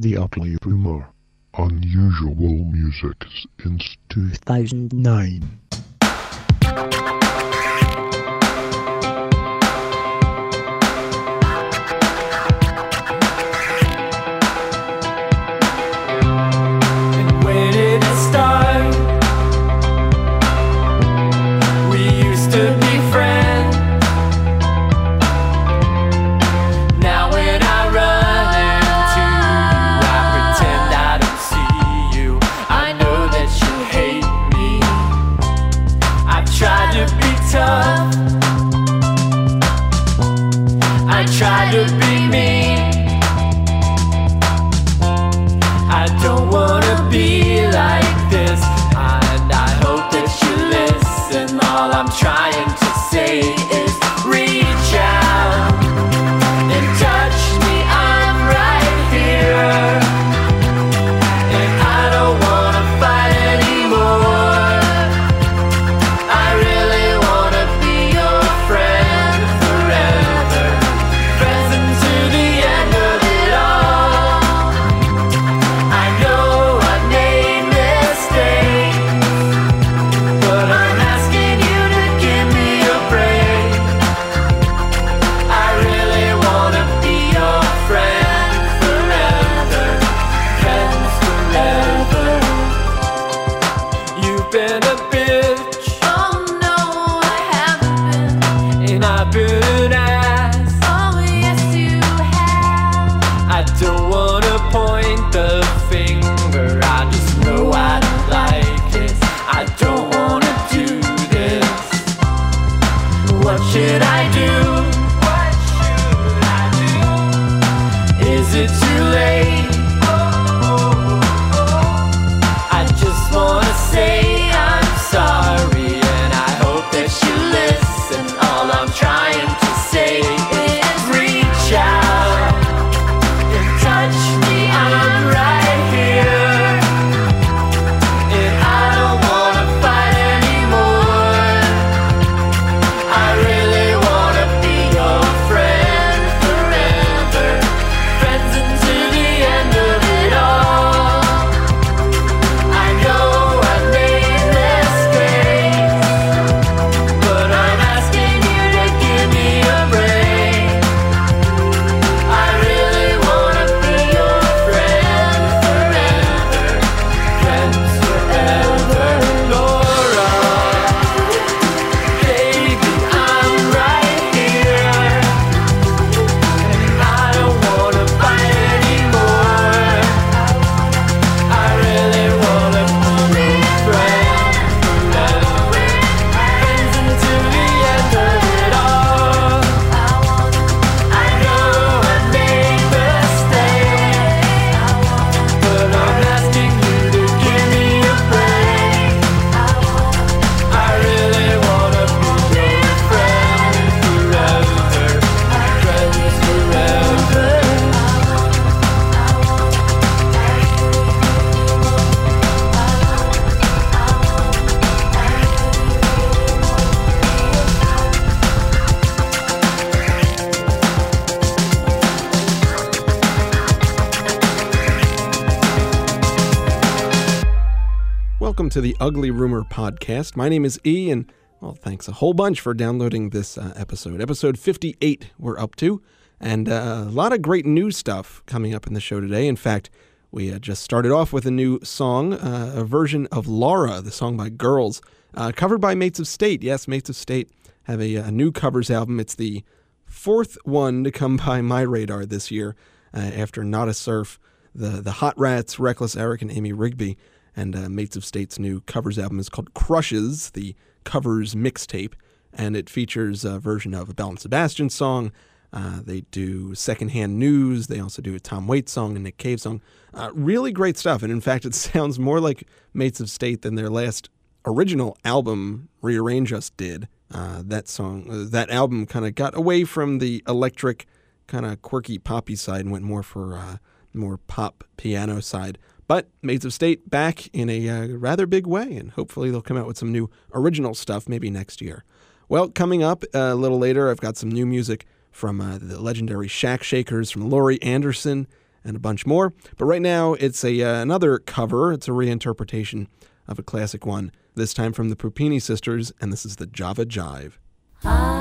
The Ugly Rumor. Unusual music since 2009. Welcome to the Ugly Rumor podcast. My name is E, and well, thanks a whole bunch for downloading this uh, episode. Episode 58, we're up to, and uh, a lot of great new stuff coming up in the show today. In fact, we uh, just started off with a new song, uh, a version of Laura, the song by Girls, uh, covered by Mates of State. Yes, Mates of State have a, a new covers album. It's the fourth one to come by my radar this year uh, after Nada Surf, the, the Hot Rats, Reckless Eric, and Amy Rigby. And uh, Mates of State's new covers album is called Crushes, the covers mixtape, and it features a version of a Belle and Sebastian song. Uh, they do secondhand news. They also do a Tom Waits song and Nick Cave song. Uh, really great stuff. And in fact, it sounds more like Mates of State than their last original album, Rearrange Us, did. Uh, that song, uh, that album kind of got away from the electric, kind of quirky poppy side and went more for uh, more pop piano side. But Mates of State back in a uh, rather big way, and hopefully they'll come out with some new original stuff maybe next year. Well, coming up uh, a little later, I've got some new music from uh, the legendary Shack Shakers, from Laurie Anderson, and a bunch more. But right now, it's a uh, another cover. It's a reinterpretation of a classic one, this time from the Puppini sisters, and this is the Java Jive. Hi.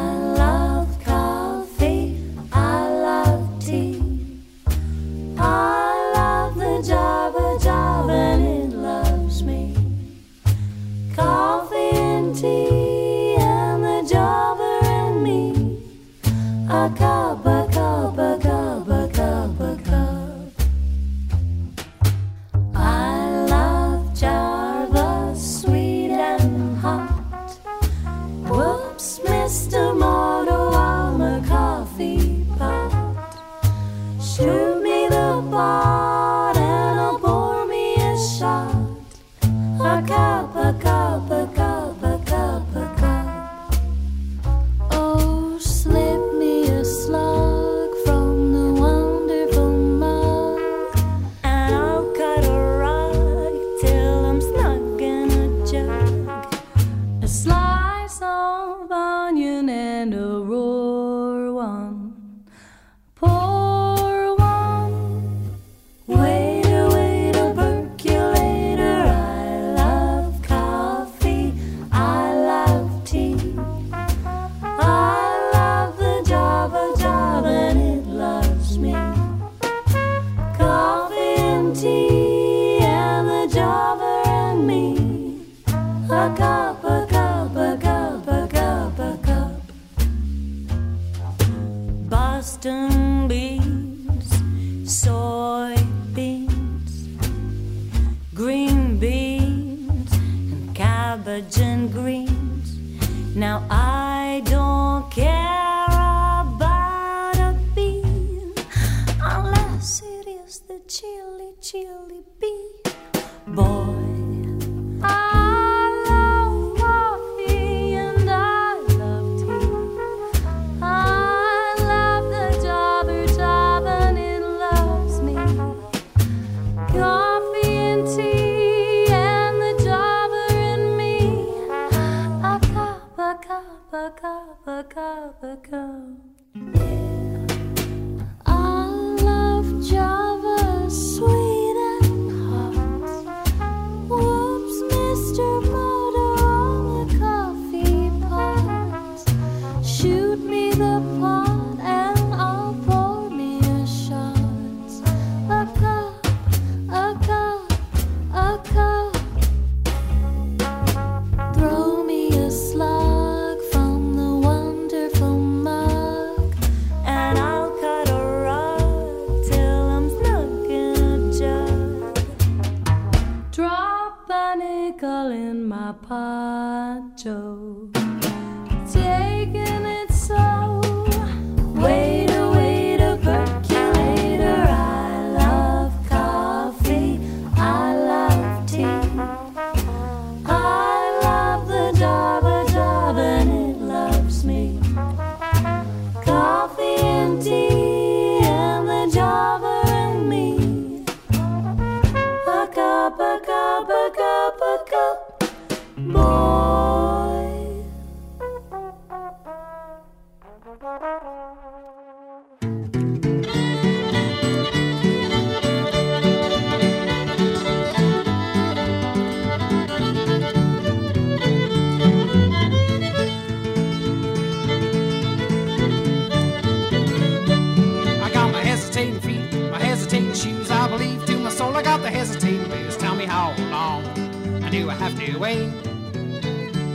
stay wait,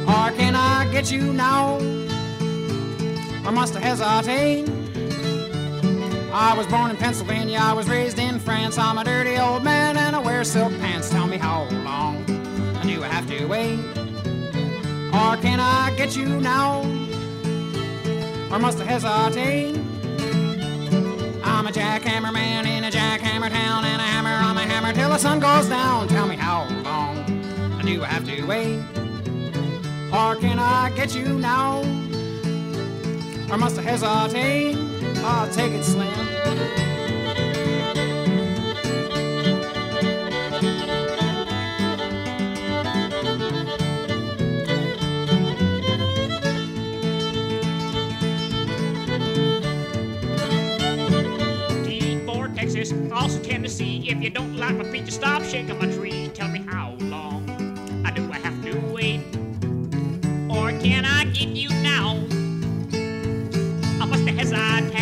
Or can I get you now? Or must I hesitate? I was born in Pennsylvania, I was raised in France. I'm a dirty old man and I wear silk pants. Tell me how long do I have to wait? Or can I get you now? Or must I hesitate? I'm a jackhammer man in a jackhammer town, and I hammer on my hammer till the sun goes down do I have to wait? Or can I get you now? Or must I hesitate? I'll take it, Slim. also Tennessee. If you don't like my pizza, stop shaking my tree. Tell me how. Get you now? I must hesitate.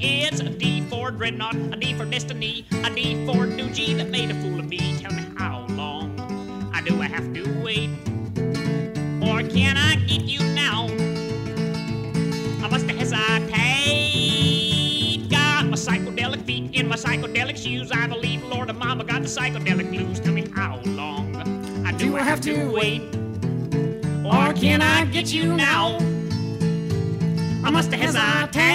It's a D for dreadnought, a D for destiny, a D for new G that made a fool of me. Tell me how long I do I have to wait? Or can I get you now? I must hesitate. Got my psychedelic feet in my psychedelic shoes. I believe Lord and Mama got the psychedelic blues. Tell me how long I do, I have to wait? Or can I get you now? I must hesitate.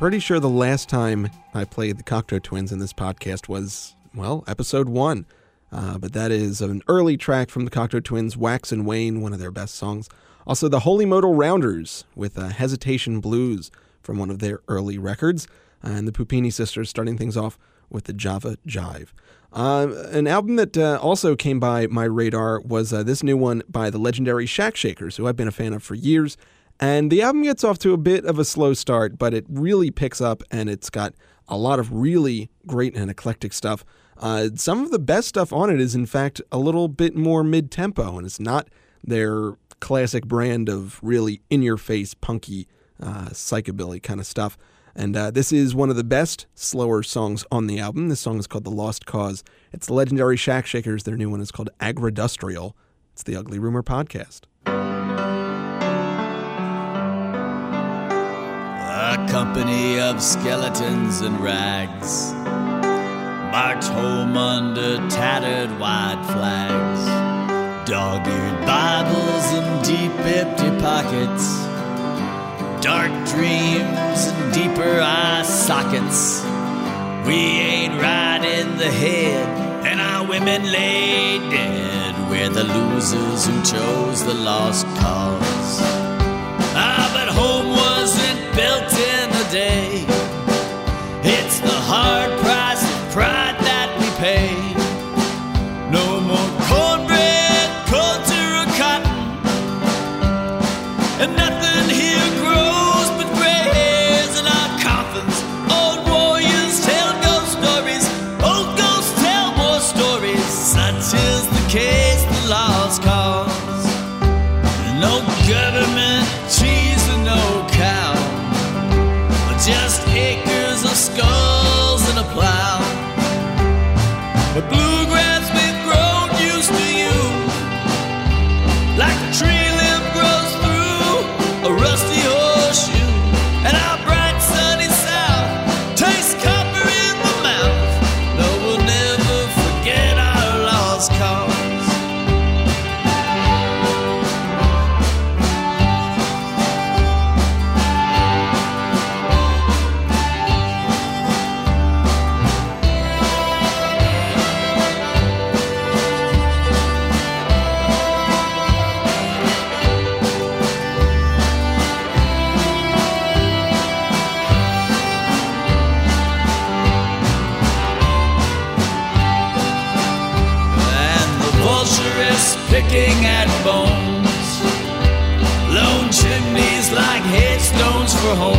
Pretty sure the last time I played the Cocteau Twins in this podcast was, well, episode one. Uh, but that is an early track from the Cocteau Twins, Wax and Wane, one of their best songs. Also, the Holy Modal Rounders with uh, Hesitation Blues from one of their early records. and the Puppini Sisters starting things off with the Java Jive. Uh, an album that uh, also came by my radar was uh, this new one by the legendary Shack Shakers, who I've been a fan of for years. And the album gets off to a bit of a slow start, but it really picks up and it's got a lot of really great and eclectic stuff. Uh, some of the best stuff on it is, in fact, a little bit more mid tempo, and it's not their classic brand of really in your face, punky, uh, psychobilly kind of stuff. And uh, this is one of the best slower songs on the album. This song is called The Lost Cause. It's the legendary Shack Shakers. Their new one is called Agridustrial. It's the Ugly Rumor Podcast. A company of skeletons and rags march home under tattered white flags, dog eared Bibles and deep empty pockets, dark dreams and deeper eye sockets. We ain't right in the head, and our women lay dead. We're the losers who chose the lost cause.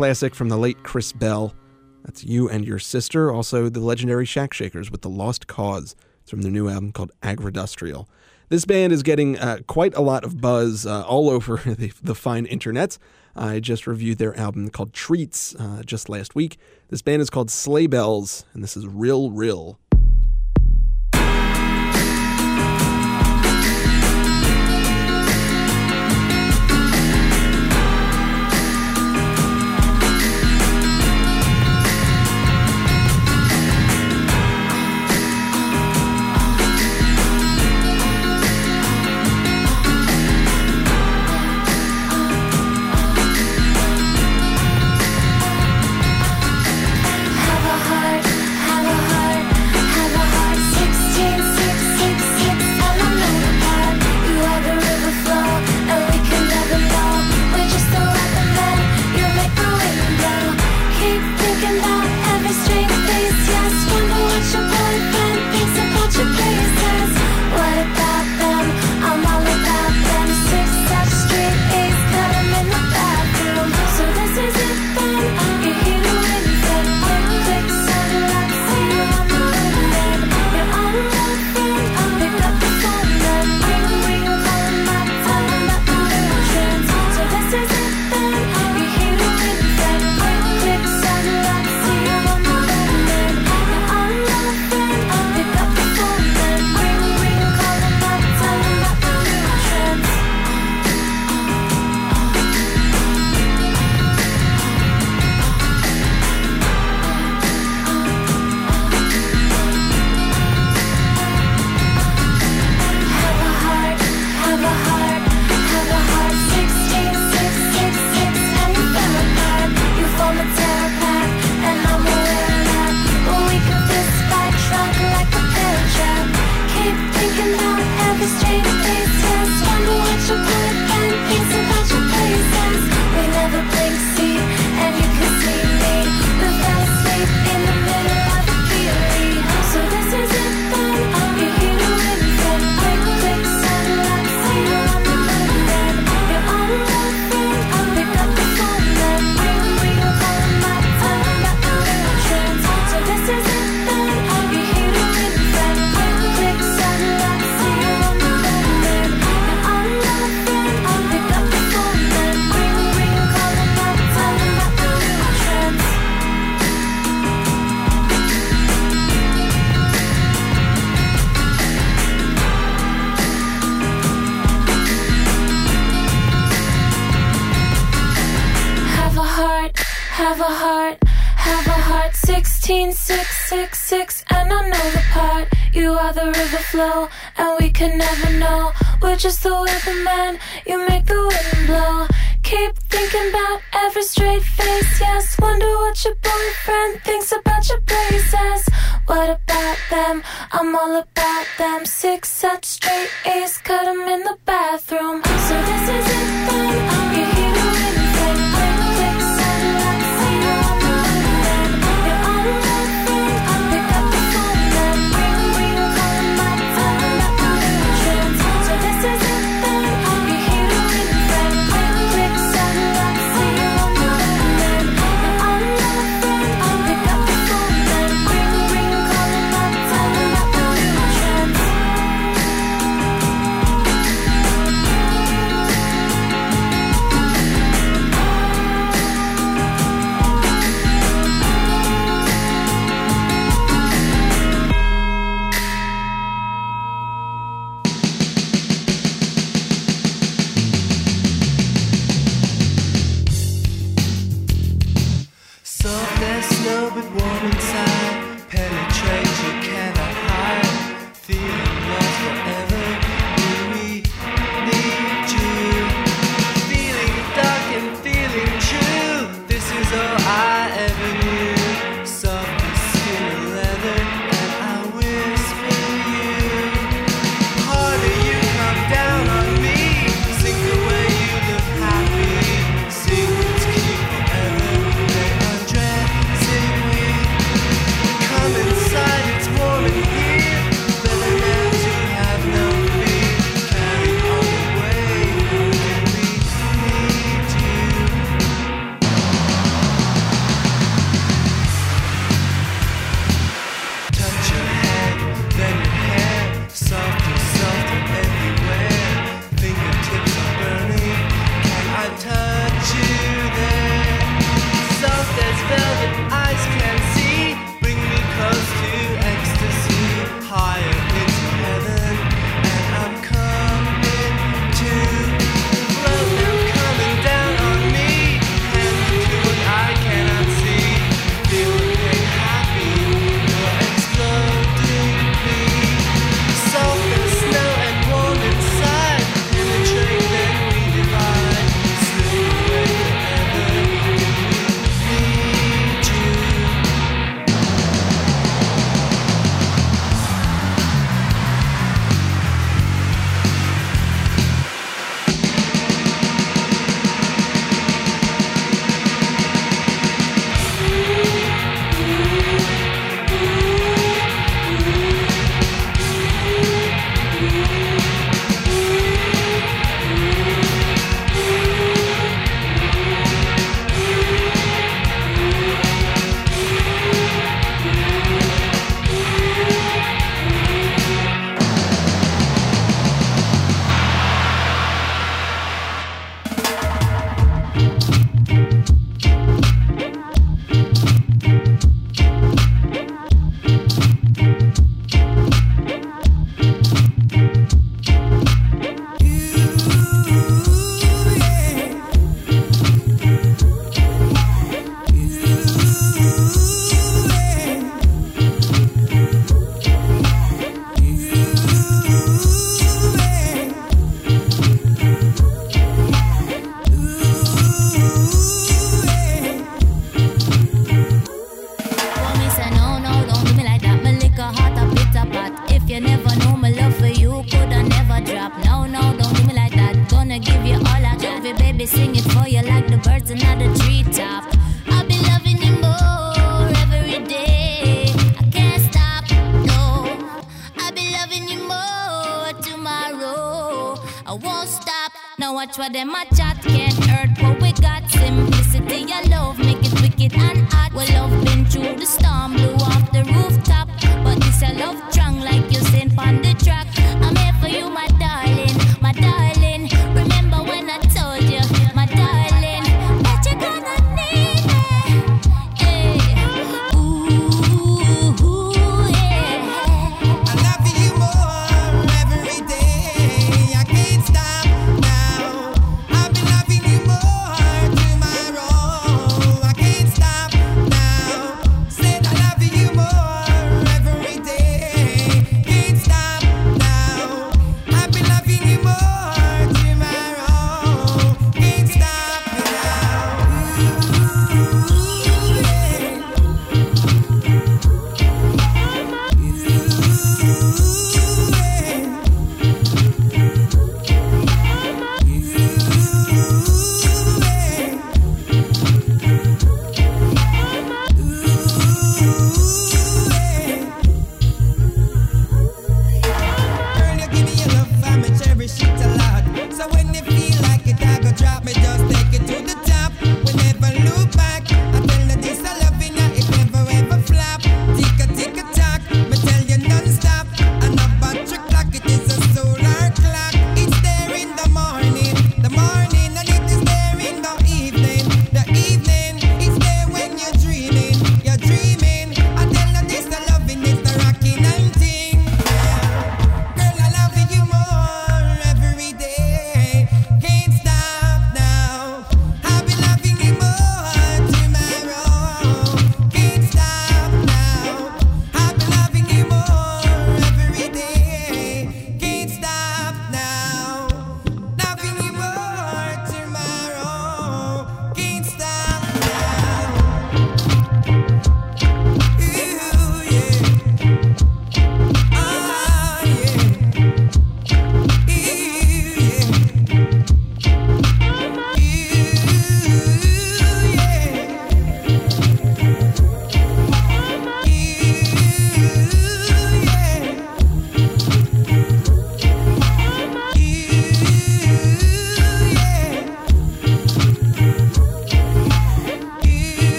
classic from the late Chris Bell. That's You and Your Sister, also the legendary Shack Shakers with The Lost Cause. It's from their new album called Agridustrial. This band is getting uh, quite a lot of buzz uh, all over the, the fine internets. I just reviewed their album called Treats uh, just last week. This band is called Sleigh Bells, and this is Rill Rill 16, 6, 6, 6, and I know the part. You are the river flow, and we can never know. We're just the weatherman, you make the wind blow. Keep thinking about every straight face, yes. Wonder what your boyfriend thinks about your braces. What about them? I'm all about them. Six such straight A's, cut them in the bathroom. So this is it then.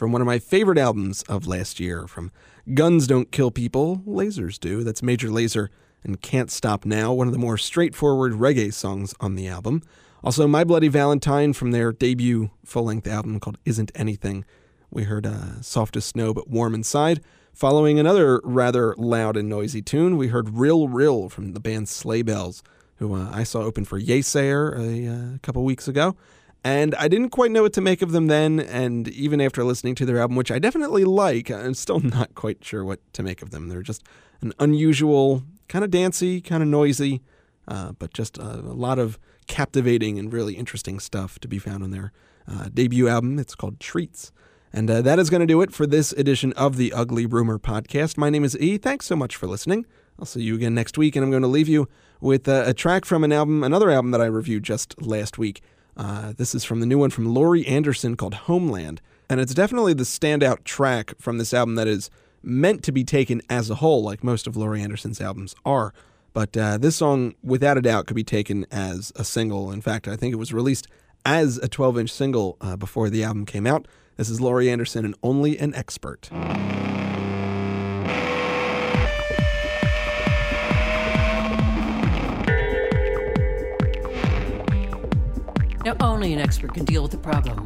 From one of my favorite albums of last year, from Guns Don't Kill People, Lazers Do. That's Major Lazer and Can't Stop Now, one of the more straightforward reggae songs on the album. Also, My Bloody Valentine from their debut full length album called Isn't Anything. We heard uh, Soft as Snow but Warm Inside. Following another rather loud and noisy tune, we heard Rill Rill from the band Sleigh Bells, who uh, I saw open for Yeasayer a uh, couple weeks ago. And I didn't quite know what to make of them then, and even after listening to their album, which I definitely like, I'm still not quite sure what to make of them. They're just an unusual, kind of dancey, kind of noisy, uh, but just a, a lot of captivating and really interesting stuff to be found on their uh, debut album. It's called Treats. And uh, that is going to do it for this edition of the Ugly Rumor podcast. My name is E. Thanks so much for listening. I'll see you again next week, and I'm going to leave you with uh, a track from an album, another album that I reviewed just last week. Uh, this is from the new one from Laurie Anderson called Homeland. And it's definitely the standout track from this album that is meant to be taken as a whole, like most of Laurie Anderson's albums are. But uh, this song, without a doubt, could be taken as a single. In fact, I think it was released as a 12 inch single uh, before the album came out. This is Laurie Anderson and Only an Expert. Only an expert can deal with the problem.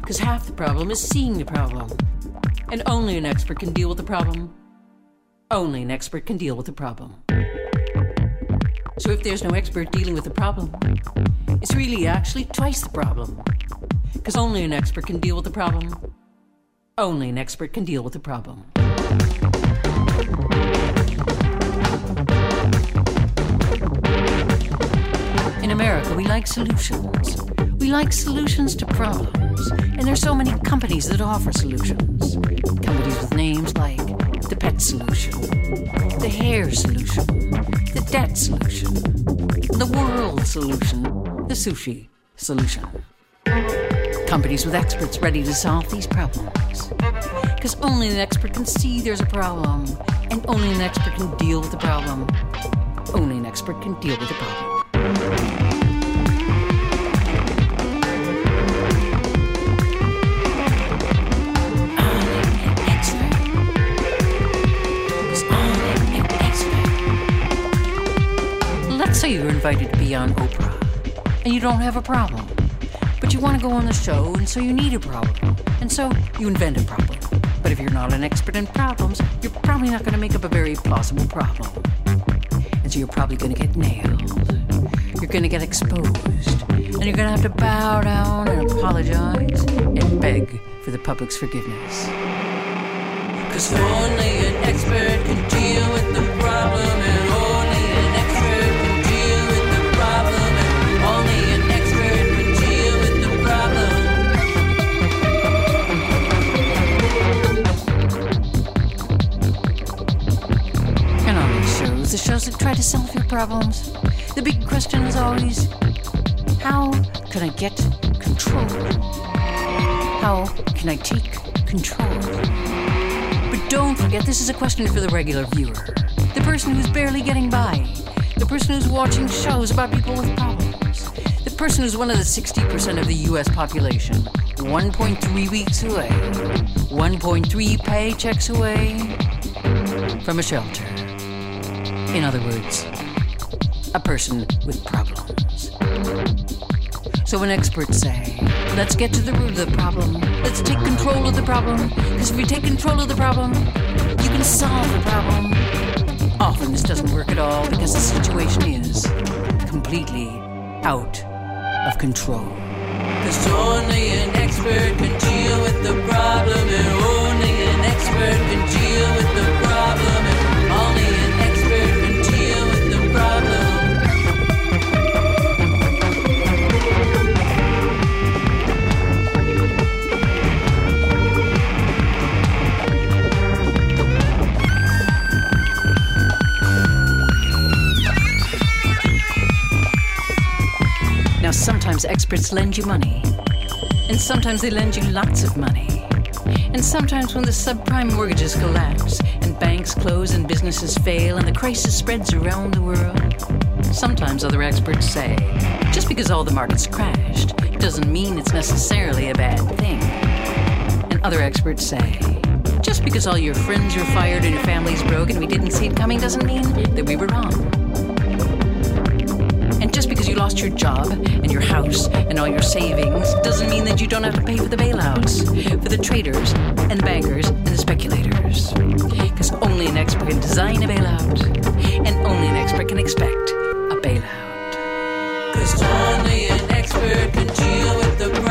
Because half the problem is seeing the problem. And only an expert can deal with the problem. Only an expert can deal with the problem. So if there's no expert dealing with the problem, it's really actually twice the problem. Because only an expert can deal with the problem. Only an expert can deal with the problem. In America, we like solutions. We like solutions to problems, and there's so many companies that offer solutions. Companies with names like the pet solution, the hair solution, the debt solution, the world solution, the sushi solution. Companies with experts ready to solve these problems. Because only an expert can see there's a problem, and only an expert can deal with the problem. Only an expert can deal with the problem. Invited to be on Oprah, and you don't have a problem. But you want to go on the show, and so you need a problem. And so you invent a problem. But if you're not an expert in problems, you're probably not going to make up a very plausible problem. And so you're probably going to get nailed. You're going to get exposed. And you're going to have to bow down and apologize and beg for the public's forgiveness. Cause only an expert can deal with the problem, and only the shows that try to solve your problems, the big question is always how can I get control? How can I take control? But don't forget, this is a question for the regular viewer. The person who's barely getting by. The person who's watching shows about people with problems. The person who's one of the 60% of the US population. 1.3 weeks away. 1.3 paychecks away from a shelter. In other words, a person with problems. So when experts say, let's get to the root of the problem, let's take control of the problem, because if we take control of the problem, you can solve the problem. Often this doesn't work at all because the situation is completely out of control. Because only an expert can deal with the problem, and only an expert can deal with the problem, Now, sometimes experts lend you money, and sometimes they lend you lots of money. And sometimes, when the subprime mortgages collapse, and banks close, and businesses fail, and the crisis spreads around the world, sometimes other experts say just because all the markets crashed doesn't mean it's necessarily a bad thing. And other experts say just because all your friends are fired and your family's broke and we didn't see it coming doesn't mean that we were wrong. You lost your job and your house and all your savings doesn't mean that you don't have to pay for the bailouts, for the traders and the bankers and the speculators. Because only an expert can design a bailout, and only an expert can expect a bailout. Because only an expert can deal with the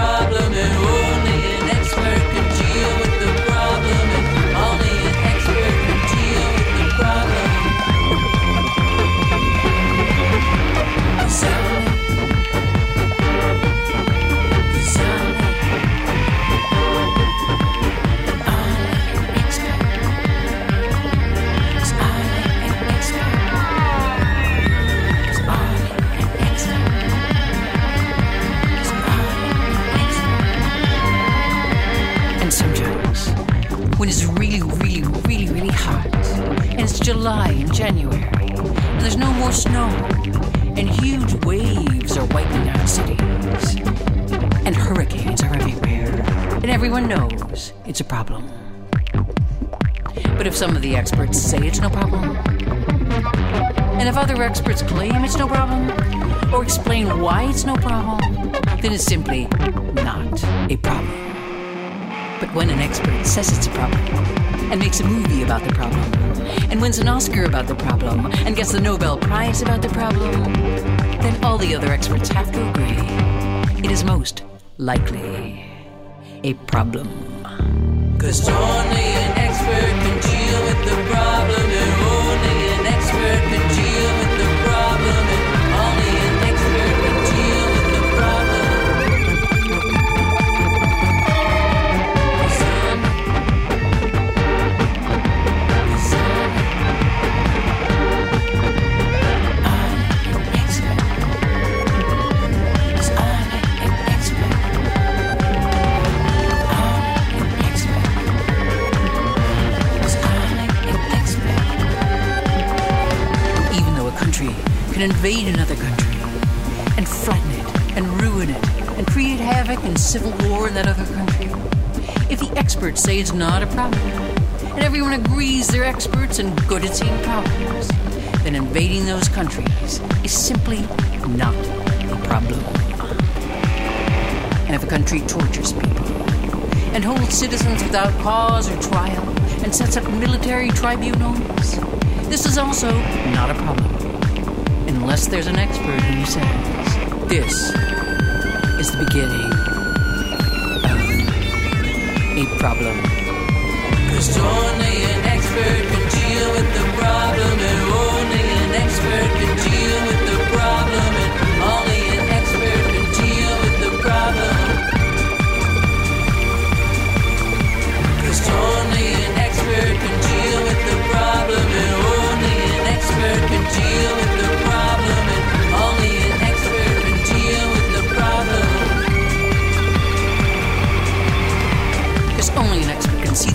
July and January, there's no more snow, and huge waves are wiping out cities, and hurricanes are everywhere, and everyone knows it's a problem. But if some of the experts say it's no problem, and if other experts claim it's no problem, or explain why it's no problem, then it's simply not a problem. But when an expert says it's a problem, and makes a movie about the problem, and wins an Oscar about the problem, and gets the Nobel Prize about the problem, then all the other experts have to agree it is most likely a problem. Cause only an expert can deal with the problem, and only an expert can deal with can invade another country and flatten it and ruin it and create havoc and civil war in that other country. If the experts say it's not a problem, and everyone agrees they're experts and good at seeing problems, then invading those countries is simply not a problem. And if a country tortures people and holds citizens without cause or trial and sets up military tribunals, this is also not a problem. Unless there's an expert who says, this is the beginning of a problem. Cause only an expert can deal with the problem, and only an expert can deal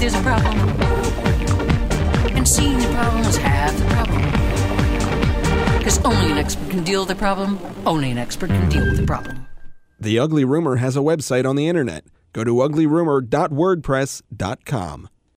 there's a problem. And seeing the problem is half the problem. Cause only an expert can deal with the problem, only an expert can deal with the problem. The Ugly Rumor has a website on the internet. Go to uglyrumor.wordpress.com.